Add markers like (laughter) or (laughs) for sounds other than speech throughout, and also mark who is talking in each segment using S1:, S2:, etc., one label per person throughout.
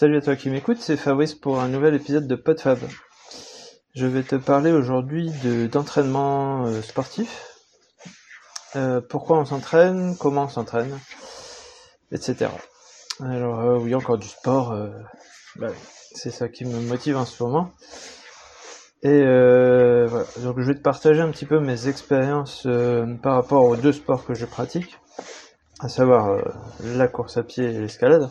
S1: Salut à toi qui m'écoute, c'est Fabrice pour un nouvel épisode de PodFab. Je vais te parler aujourd'hui d'entraînement euh, sportif. Euh, pourquoi on s'entraîne, comment on s'entraîne, etc. Alors euh, oui, encore du sport, bah, c'est ça qui me motive en ce moment. Et voilà, donc je vais te partager un petit peu mes expériences par rapport aux deux sports que je pratique, à savoir la course à pied et l'escalade.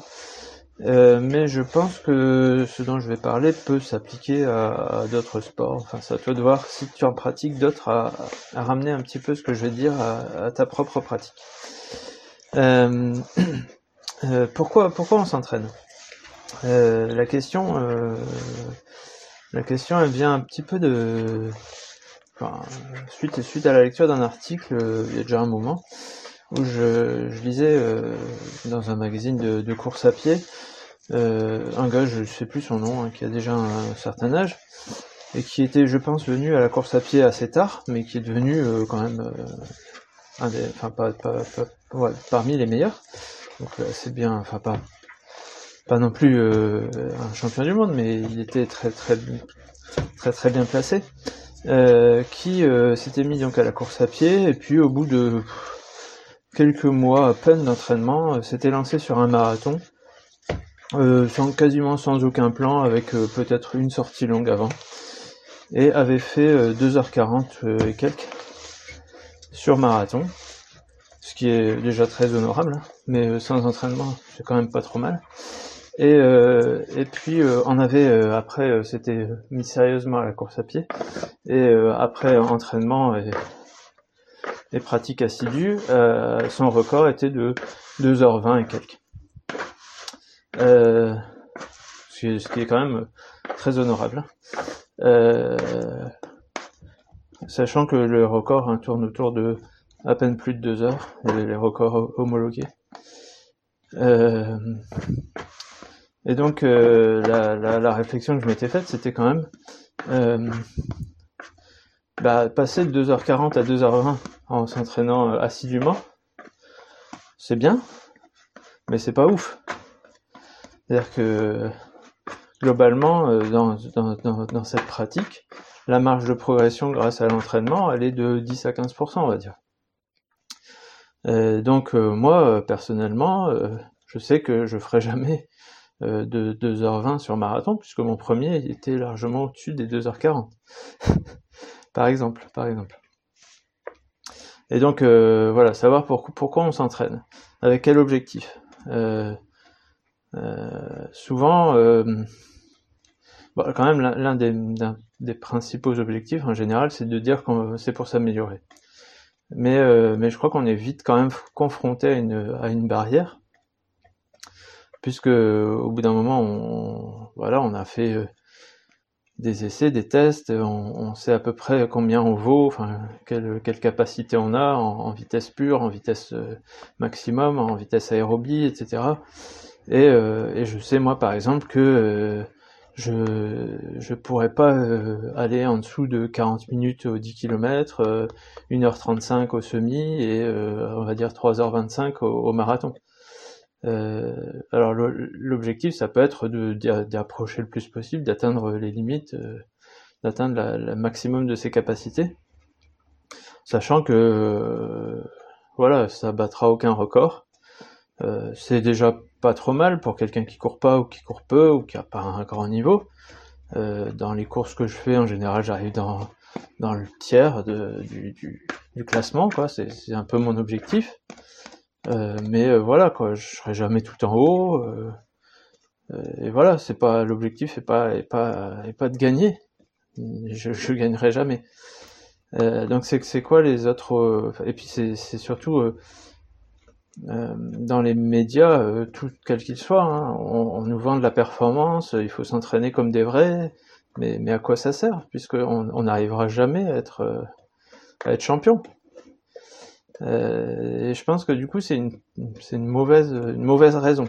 S1: Euh, mais je pense que ce dont je vais parler peut s'appliquer à, d'autres sports. Enfin, c'est à toi de voir si tu en pratiques d'autres à, ramener un petit peu ce que je vais dire à, ta propre pratique. Euh, (clears throat) euh, pourquoi, pourquoi on s'entraîne? La question, la question, elle vient un petit peu de, enfin, suite suite à la lecture d'un article il y a déjà un moment où je, je lisais euh, dans un magazine de, de, course à pied euh, un gars, je sais plus son nom, hein, qui a déjà un, certain âge et qui était, je pense, venu à la course à pied assez tard, mais qui est devenu euh, quand même euh, un des, enfin pas, pas, pas parmi les meilleurs. Donc euh, c'est bien, enfin pas pas non plus un champion du monde, mais il était très très très très bien placé. qui s'était mis donc à la course à pied et puis au bout de quelques mois à peine d'entraînement, euh, s'était lancé sur un marathon, euh, sans, quasiment sans aucun plan, avec euh, peut-être une sortie longue avant, et avait fait 2h40 et quelques sur marathon, ce qui est déjà très honorable, hein, mais sans entraînement, c'est quand même pas trop mal. Et, et puis on avait après c'était mis sérieusement à la course à pied et après entraînement et et pratique assidue, euh, son record était de 2h20 et quelques. Euh, ce qui est quand même très honorable. Euh, sachant que le record hein, tourne autour de à peine plus de 2 heures, les, records homologués. Euh, et donc la, la, la, réflexion que je m'étais faite, c'était quand même bah, passer de 2h40 à 2h20 en s'entraînant euh, assidûment, c'est bien, mais c'est pas ouf. C'est-à-dire que globalement, euh, dans, dans, dans, cette pratique, la marge de progression grâce à l'entraînement, elle est de 10 à 15%, on va dire. donc euh, moi, personnellement, je sais que je ferai jamais de 2h20 sur marathon, puisque mon premier était largement au-dessus des 2h40. (laughs) par exemple, par exemple. Et donc euh, voilà, savoir pourquoi on s'entraîne, avec quel objectif. Euh, euh, souvent, quand même l'un des, principaux objectifs en général, c'est de dire que c'est pour s'améliorer. Mais, mais je crois qu'on est vite quand même confronté à une, à une barrière, puisque au bout d'un moment, on, voilà, on a fait des essais, des tests, on, sait à peu près combien on vaut, enfin quelle, capacité on a en, vitesse pure, en vitesse euh, maximum, en vitesse aérobie, etc. Et, euh, et, je sais moi par exemple que euh, je je pourrais pas aller en dessous de 40 minutes au 10 km, 1h35 au semi et on va dire 3h25 au, au marathon. Euh, alors l'objectif, ça peut être d'approcher le plus possible, d'atteindre les limites, euh, d'atteindre le maximum de ses capacités, sachant que euh, voilà, ça battra aucun record. c'est déjà pas trop mal pour quelqu'un qui court pas ou qui court peu ou qui a pas un grand niveau. dans les courses que je fais, en général, j'arrive dans dans le tiers de, du, du, du, classement, quoi. C'est un peu mon objectif. Euh, mais euh, voilà quoi, je serai jamais tout en haut. Euh, et voilà, c'est pas l'objectif, c'est pas et pas et pas de gagner. Je, je gagnerai jamais. donc c'est c'est quoi les autres et puis c'est surtout dans les médias, tout quel qu'il soit, hein, on, nous vend de la performance, il faut s'entraîner comme des vrais, mais, mais à quoi ça sert Puisqu'on on n'arrivera jamais à être, à être champion. Euh, et je pense que du coup, c'est une, mauvaise, une mauvaise raison.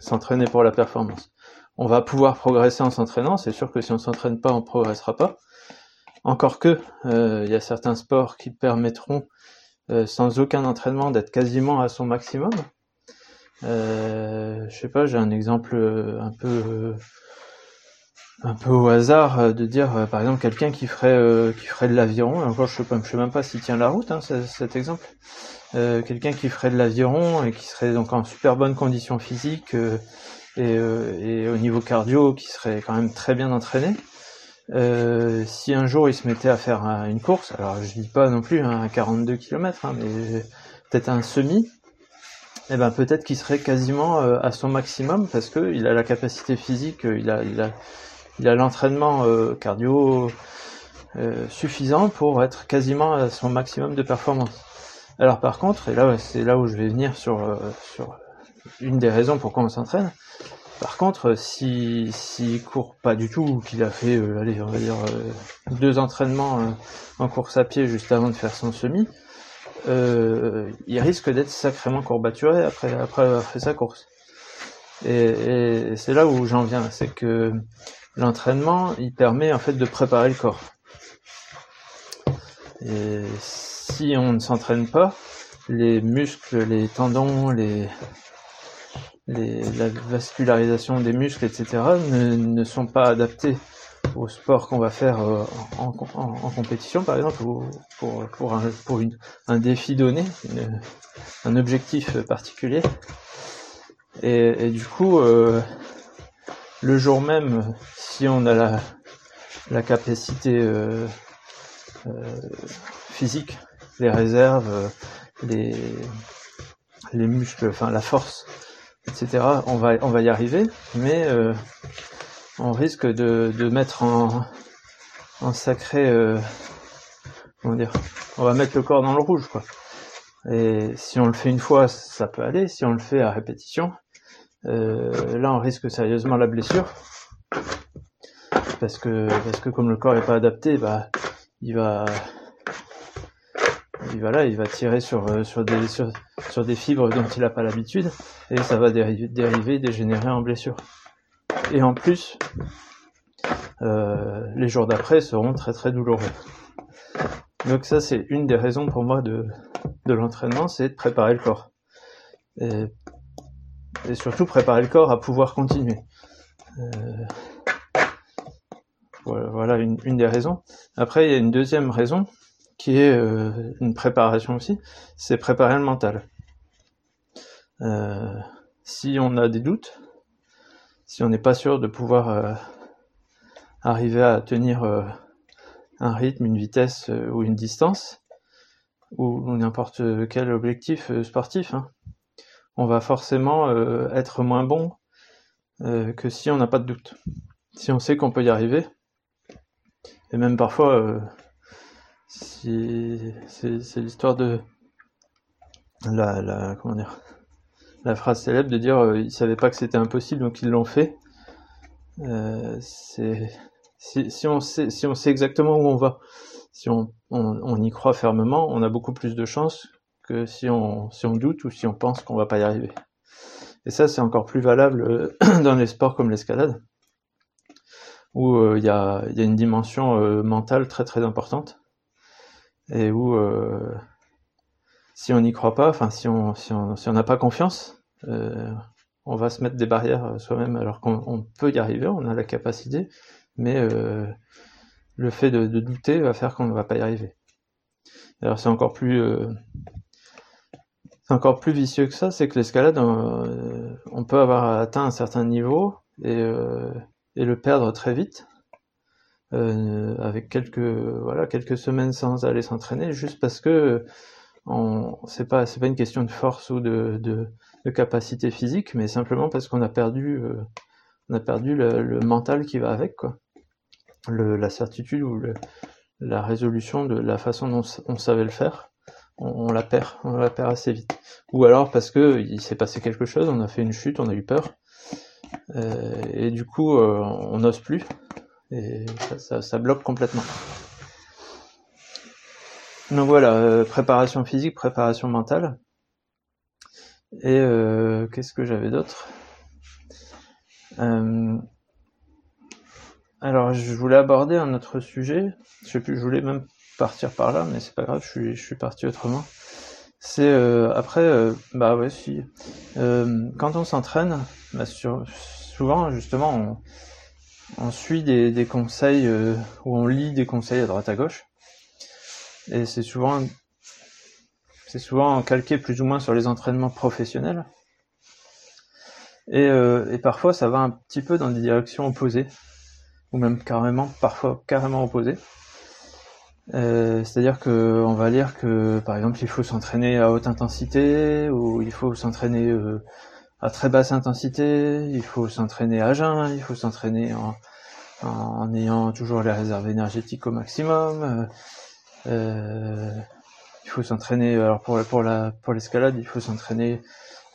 S1: S'entraîner pour la performance. On va pouvoir progresser en s'entraînant. C'est sûr que si on s'entraîne pas, on progressera pas. Encore que, euh, il y a certains sports qui permettront, euh, sans aucun entraînement, d'être quasiment à son maximum. Euh, je sais pas, j'ai un exemple un peu un peu au hasard de dire par exemple quelqu'un qui ferait qui ferait de l'aviron. Encore je sais pas, je sais même pas s'il tient la route hein, cet exemple. quelqu'un qui ferait de l'aviron et qui serait donc en super bonne condition physique et, au niveau cardio qui serait quand même très bien entraîné. Euh, si un jour il se mettait à faire une course, alors je dis pas non plus un 42 km, mais peut-être un semi, et eh ben peut-être qu'il serait quasiment euh, à son maximum parce que il a la capacité physique, il a il a l'entraînement euh, cardio suffisant pour être quasiment à son maximum de performance. Alors par contre, et là c'est là où je vais venir sur sur une des raisons pourquoi on s'entraîne, par contre, si s'il court pas du tout, ou qu'il a fait, euh, allez, on va dire euh, deux entraînements euh, en course à pied juste avant de faire son semi, il risque d'être sacrément courbaturé après après avoir fait sa course. Et, c'est là où j'en viens, c'est que l'entraînement, il permet en fait de préparer le corps. Et si on ne s'entraîne pas, les muscles, les tendons, les la vascularisation des muscles, etc., ne, sont pas adaptés au sport qu'on va faire euh, en, compétition, par exemple, ou pour, pour, un, pour une, un défi donné, un objectif particulier. Et, du coup, euh, le jour même, si on a la, capacité euh, physique, les réserves, les, les muscles, enfin la force etc. On va, on va y arriver, mais euh, on risque de, mettre en, en sacré, euh, comment dire, on va mettre le corps dans le rouge, quoi. Et si on le fait une fois, ça peut aller. Si on le fait à répétition, euh, là, on risque sérieusement la blessure, parce que parce que comme le corps est pas adapté, bah, il va il va il va tirer sur sur des sur, sur des fibres dont il n'a pas l'habitude, et ça va dériver, dégénérer en blessure. Et en plus, euh, les jours d'après seront très très douloureux. Donc ça c'est une des raisons pour moi de, de l'entraînement, c'est de préparer le corps. Surtout préparer le corps à pouvoir continuer. Euh, voilà, une, des raisons. Après, il y a une deuxième raison qui est euh, une préparation aussi, c'est préparer le mental. Euh, si on a des doutes, si on n'est pas sûr de pouvoir arriver à tenir un rythme, une vitesse ou une distance, ou n'importe quel objectif sportif, hein, on va forcément être moins bon que si on n'a pas de doute. Si on sait qu'on peut y arriver, et même parfois, si c'est l'histoire de la, la phrase célèbre de dire euh, ils savaient pas que c'était impossible donc ils l'ont fait. Euh, si, on sait si on sait exactement où on va, si on, y croit fermement, on a beaucoup plus de chances que si on si on doute ou si on pense qu'on va pas y arriver. Et ça c'est encore plus valable euh, (clears throat) dans les sports comme l'escalade où euh, il y, a, une dimension mentale très très importante et où si on n'y croit pas, enfin si on si on si on n'a pas confiance, euh, on va se mettre des barrières euh, soi-même alors qu'on peut y arriver, on a la capacité, mais euh, le fait de, douter va faire qu'on ne va pas y arriver. Alors c'est encore plus euh, encore plus vicieux que ça, c'est que l'escalade, on, peut avoir atteint un certain niveau et, et le perdre très vite. Euh, avec quelques voilà quelques semaines sans aller s'entraîner juste parce que c'est pas pas une question de force ou de, capacité physique, mais simplement parce qu'on a perdu euh, on a perdu le, mental qui va avec quoi, le, la certitude ou la résolution de la façon dont on savait le faire, on, la perd, on la perd assez vite. Ou alors parce que il s'est passé quelque chose, on a fait une chute, on a eu peur, euh, et du coup euh, on n'ose plus, et ça, bloque complètement. Donc voilà, euh, préparation physique, préparation mentale. Et qu'est-ce que j'avais d'autre? Alors je voulais aborder un autre sujet. Je sais plus, je voulais même partir par là, mais c'est pas grave, je suis, je suis parti autrement. C'est après, bah ouais, si. quand on s'entraîne, bah, souvent justement, on, on suit des, conseils euh, ou on lit des conseils à droite à gauche. Et c'est souvent c'est souvent calqué plus ou moins sur les entraînements professionnels. Et, euh, et, parfois ça va un petit peu dans des directions opposées, ou même carrément, parfois carrément opposées. Euh, c'est-à-dire que on va lire que par exemple il faut s'entraîner à haute intensité, ou il faut s'entraîner à très basse intensité, il faut s'entraîner à jeun, il faut s'entraîner en, en, ayant toujours les réserves énergétiques au maximum. Euh, euh il faut s'entraîner. Alors pour pour la pour l'escalade, il faut s'entraîner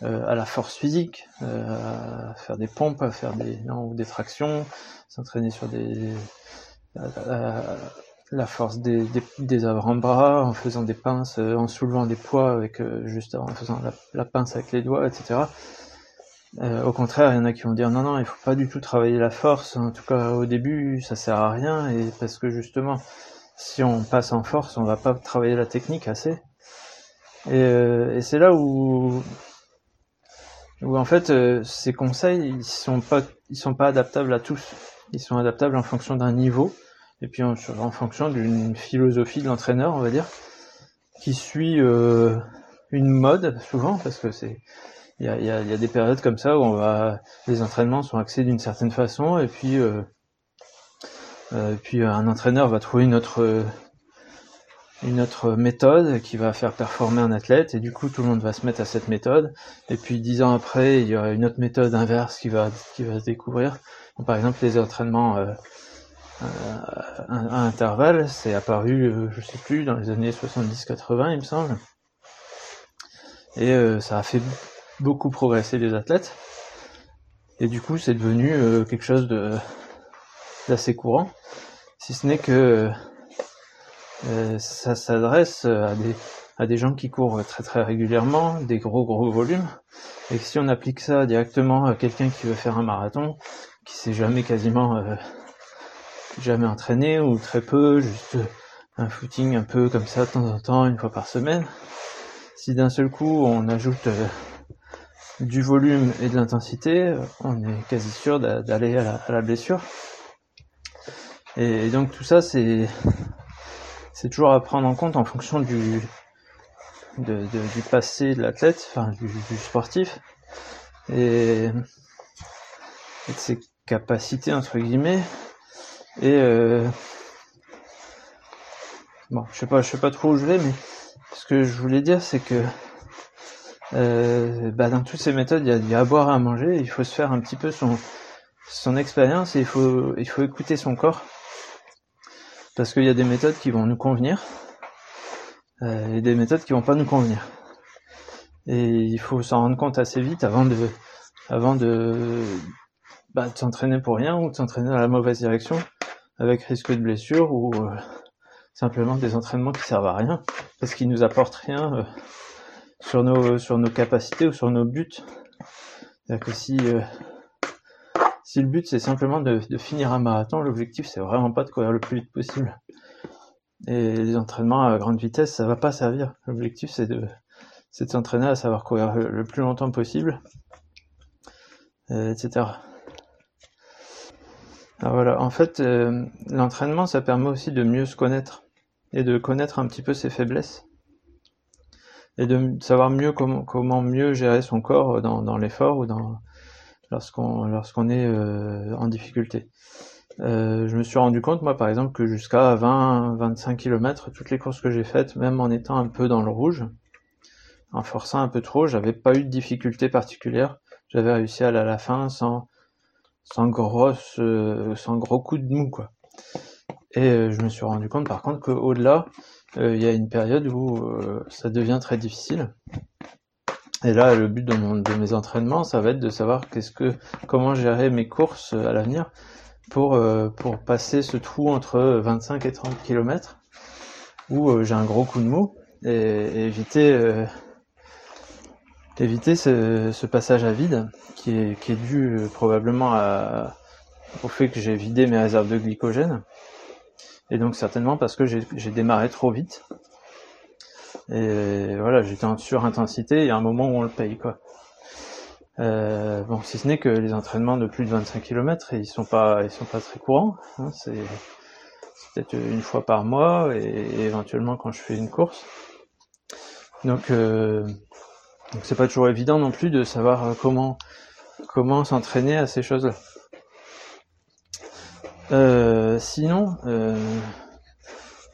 S1: euh, à la force physique, euh, à faire des pompes, à faire des non, ou des tractions, s'entraîner sur des la force des, des, avant-bras, en faisant des pinces, en soulevant des poids avec juste en faisant la, la pince avec les doigts, etc. Euh, au contraire, il y en a qui vont dire non, non, il faut pas du tout travailler la force. En tout cas, au début, ça sert à rien. Et parce que justement, si on passe en force, on va pas travailler la technique assez. Et, euh, c'est là où, où en fait, euh, ces conseils, ils sont pas, ils sont pas adaptables à tous. Ils sont adaptables en fonction d'un niveau et puis en, fonction d'une philosophie de l'entraîneur, on va dire, qui suit une mode souvent parce que c'est il y a, y, y a, des périodes comme ça où on va, les entraînements sont axés d'une certaine façon et puis euh, euh, puis un entraîneur va trouver une autre une autre méthode qui va faire performer un athlète et du coup tout le monde va se mettre à cette méthode. Et puis dix ans après il y aura une autre méthode inverse qui va qui va se découvrir. Par exemple les entraînements euh, à, intervalles c'est apparu euh, je sais plus dans les années 70-80 il me semble. Et euh, ça a fait beaucoup progressé les athlètes. Et du coup, c'est devenu euh, quelque chose de d'assez courant, si ce n'est que euh, ça s'adresse à des à des gens qui courent très très régulièrement, des gros gros volumes, et si on applique ça directement à quelqu'un qui veut faire un marathon, qui s'est jamais quasiment euh, jamais entraîné ou très peu, juste un footing un peu comme ça de temps en temps, une fois par semaine, si d'un seul coup on ajoute du volume et de l'intensité, on est quasi sûr d'aller à, la blessure. Et donc tout ça, c'est c'est toujours à prendre en compte en fonction du de, du passé de l'athlète, enfin du, sportif, et, de ses capacités entre guillemets. Et euh, bon, je sais pas, je sais pas trop où je vais, mais ce que je voulais dire, c'est que euh, bah dans toutes ces méthodes, il y, a, à boire, à manger. Il faut se faire un petit peu son son expérience et il faut il faut écouter son corps parce qu'il y a des méthodes qui vont nous convenir euh, et des méthodes qui vont pas nous convenir. Et il faut s'en rendre compte assez vite avant de avant de, bah, de s'entraîner pour rien ou de s'entraîner dans la mauvaise direction avec risque de blessure ou euh, simplement des entraînements qui servent à rien parce qu'ils nous apportent rien euh, sur nos sur nos capacités ou sur nos buts. C'est-à-dire que si euh, si le but c'est simplement de, de, finir un marathon, l'objectif c'est vraiment pas de courir le plus vite possible. Et les entraînements à grande vitesse, ça va pas servir. L'objectif c'est de c'est de s'entraîner à savoir courir le, plus longtemps possible, euh, etc. Alors voilà, en fait, euh, l'entraînement ça permet aussi de mieux se connaître et de connaître un petit peu ses faiblesses et de savoir mieux comment, comment mieux gérer son corps dans, dans l'effort ou dans lorsqu'on lorsqu'on est euh, en difficulté. Euh, je me suis rendu compte moi par exemple que jusqu'à 20-25 km, toutes les courses que j'ai faites, même en étant un peu dans le rouge, en forçant un peu trop, j'avais pas eu de difficulté particulière. J'avais réussi à aller à la fin sans sans grosse euh, sans gros coup de mou quoi. Et euh, je me suis rendu compte par contre qu'au-delà, euh, il y a une période où euh, ça devient très difficile. Et là, le but de, mon, de mes entraînements, ça va être de savoir qu'est-ce que, comment gérer mes courses à l'avenir pour euh, pour passer ce trou entre 25 et 30 km où j'ai un gros coup de mou et, éviter éviter ce, passage à vide qui est, dû probablement à, au fait que j'ai vidé mes réserves de glycogène et donc certainement parce que j'ai démarré trop vite. Et voilà, j'étais en surintensité, y a un moment où on le paye, quoi. Euh, bon, si ce n'est que les entraînements de plus de 25 km, ils sont pas, ils sont pas très courants. Hein, c'est peut-être une fois par mois et, éventuellement quand je fais une course. Donc, euh, donc c'est pas toujours évident non plus de savoir comment comment s'entraîner à ces choses-là. Euh, sinon, euh,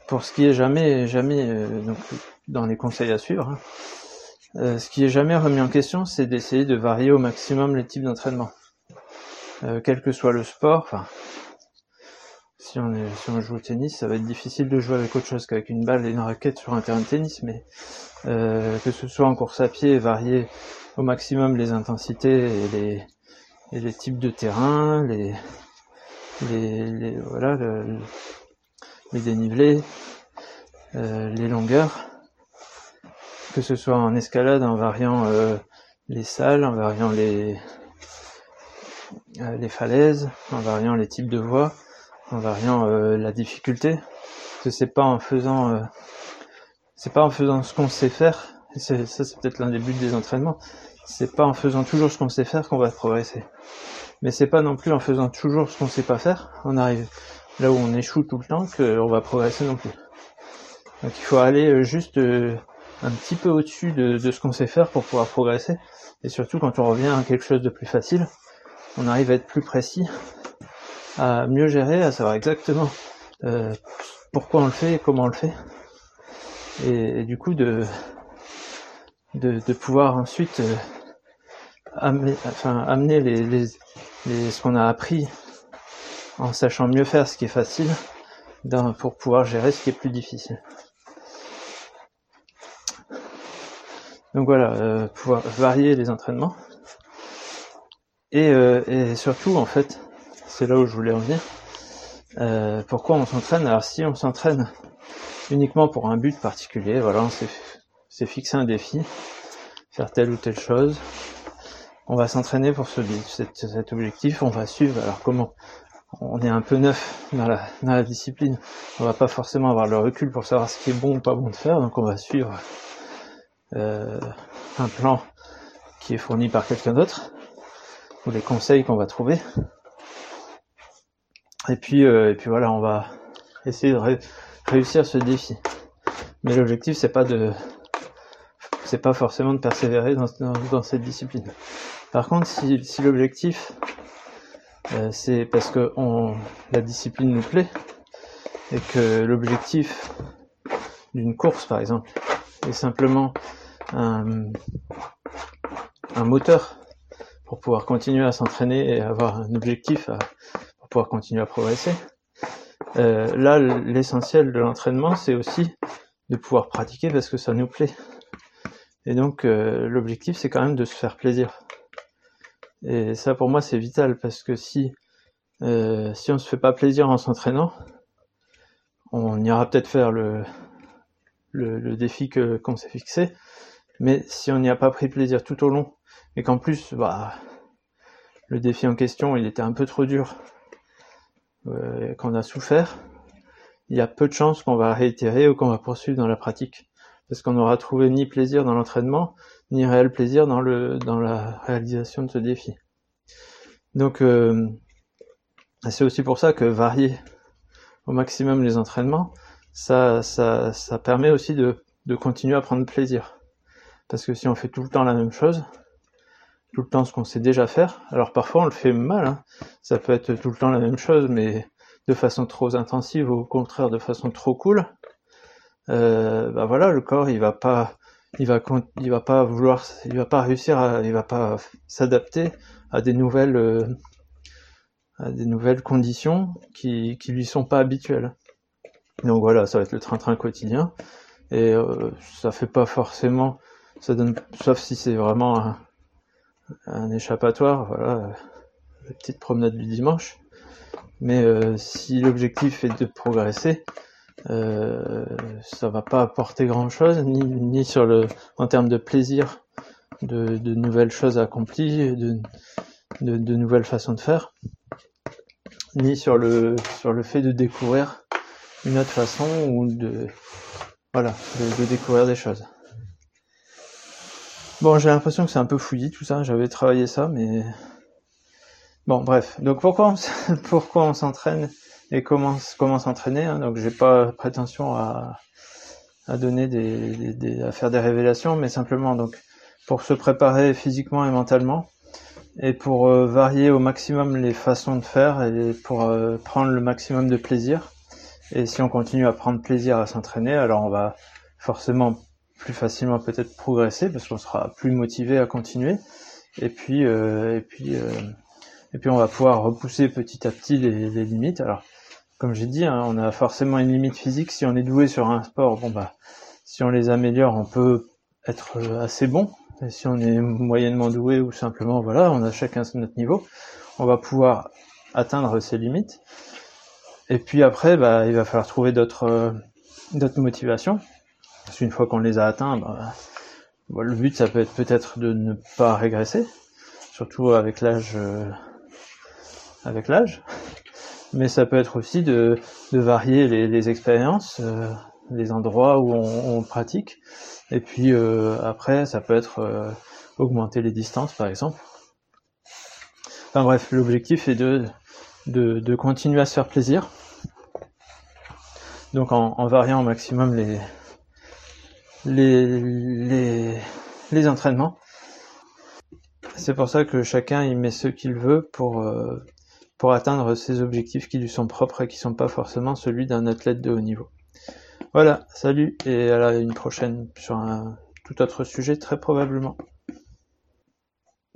S1: pour ce qui est jamais jamais euh, donc dans les conseils à suivre. Hein, euh, ce qui est jamais remis en question, c'est d'essayer de varier au maximum les types d'entraînement. Euh, quel que soit le sport, enfin, si on, joue au tennis, ça va être difficile de jouer avec autre chose qu'avec une balle et une raquette sur un terrain de tennis, mais euh, que ce soit en course à pied, varier au maximum les intensités et les, types de terrain, les, dénivelés, euh, les longueurs. Que ce soit en escalade, en variant euh, les salles, en variant les falaises, en variant les types de voies, en variant euh, la difficulté. que c'est pas en faisant c'est pas en faisant ce qu'on sait faire, et ça c'est peut-être l'un des buts des entraînements, c'est pas en faisant toujours ce qu'on sait faire qu'on va progresser. Mais c'est pas non plus en faisant toujours ce qu'on sait pas faire, on arrive là où on échoue tout le temps qu'on va progresser non plus. Donc il faut aller juste un petit peu au-dessus de, ce qu'on sait faire pour pouvoir progresser. Et surtout quand on revient à quelque chose de plus facile, on arrive à être plus précis, à mieux gérer, à savoir exactement euh, pourquoi on le fait et comment on le fait. Et, du coup de, de, pouvoir ensuite euh, amener, enfin, amener les, les, ce qu'on a appris en sachant mieux faire ce qui est facile pour pouvoir gérer ce qui est plus difficile. Donc voilà, euh, pouvoir varier les entraînements. Et, euh, et, surtout, en fait, c'est là où je voulais en venir. Euh, pourquoi on s'entraîne? Alors si on s'entraîne uniquement pour un but particulier, voilà, on s'est fixé un défi, faire telle ou telle chose, on va s'entraîner pour ce but, cet, objectif, on va suivre. Alors comment? On est un peu neuf dans la, dans la discipline, on va pas forcément avoir le recul pour savoir ce qui est bon ou pas bon de faire, donc on va suivre euh, un plan qui est fourni par quelqu'un d'autre, ou les conseils qu'on va trouver. Et puis, euh, et puis voilà, on va essayer de réussir ce défi. Mais l'objectif, c'est pas de, c'est pas forcément de persévérer dans, dans, cette discipline. Par contre, si, si l'objectif, euh, c'est parce que on, la discipline nous plaît, et que l'objectif d'une course, par exemple, est simplement un, moteur pour pouvoir continuer à s'entraîner et avoir un objectif pour continuer à progresser. Euh, là, l'essentiel de l'entraînement, c'est aussi de pouvoir pratiquer parce que ça nous plaît. Et donc, euh, l'objectif, c'est quand même de se faire plaisir. Et ça, pour moi, c'est vital parce que si euh, si on se fait pas plaisir en s'entraînant, on ira peut-être faire le, le, défi que qu'on s'est fixé, mais si on n'y a pas pris plaisir tout au long, et qu'en plus, bah, le défi en question, il était un peu trop dur, qu'on a souffert, il y a peu de chances qu'on va réitérer ou qu'on va poursuivre dans la pratique. Parce qu'on n'aura trouvé ni plaisir dans l'entraînement, ni réel plaisir dans, le, dans la réalisation de ce défi. Donc, euh, c'est aussi pour ça que varier au maximum les entraînements, ça, ça, ça permet aussi de, de continuer à prendre plaisir. Parce que si on fait tout le temps la même chose, tout le temps ce qu'on sait déjà faire, alors parfois on le fait mal, hein. ça peut être tout le temps la même chose, mais de façon trop intensive ou au contraire de façon trop cool, euh, bah voilà, le corps il va pas, il va, il va pas vouloir, il va pas réussir à, il va pas s'adapter à des nouvelles, euh, à des nouvelles conditions qui, qui lui sont pas habituelles. Donc voilà, ça va être le train-train quotidien et euh, ça fait pas forcément ça donne, sauf si c'est vraiment un, échappatoire, voilà, la petite promenade du dimanche. Mais euh, si l'objectif est de progresser, euh, ça va pas apporter grand chose, ni, sur le, en termes de plaisir, de, nouvelles choses accomplies, de, de, de, nouvelles façons de faire, ni sur le, sur le fait de découvrir une autre façon ou de, voilà, de, découvrir des choses. Bon, j'ai l'impression que c'est un peu fouillis tout ça. J'avais travaillé ça, mais bon, bref. Donc pourquoi on, (laughs) pourquoi on s'entraîne et comment comment s'entraîner hein? Donc j'ai pas prétention à à donner des, à faire des révélations, mais simplement donc pour se préparer physiquement et mentalement et pour euh, varier au maximum les façons de faire et pour euh, prendre le maximum de plaisir. Et si on continue à prendre plaisir à s'entraîner, alors on va forcément plus facilement peut-être progresser parce qu'on sera plus motivé à continuer. Et puis euh, puis on va pouvoir repousser petit à petit les, les limites. Alors comme j'ai dit, hein, on a forcément une limite physique. Si on est doué sur un sport, bon bah si on les améliore, on peut être assez bon et si on est moyennement doué ou simplement, voilà, on a chacun notre niveau, on va pouvoir atteindre ses limites. Et puis après, bah, il va falloir trouver d'autres euh, d'autres motivations. Parce qu'une fois qu'on les a atteints, bah, le but, ça peut être peut-être de ne pas régresser, surtout avec l'âge, euh, avec l'âge. Mais ça peut être aussi de, de varier les, les expériences, euh, les endroits où on, on pratique. Et puis euh, après, ça peut être euh, augmenter les distances, par exemple. Enfin bref, l'objectif est de, de, de, continuer à se faire plaisir. Donc en, en variant au maximum les, les, les, entraînements. C'est pour ça que chacun y met ce qu'il veut pour, euh, pour atteindre ses objectifs qui lui sont propres et qui sont pas forcément celui d'un athlète de haut niveau. Voilà, salut et à la une prochaine sur un tout autre sujet très probablement.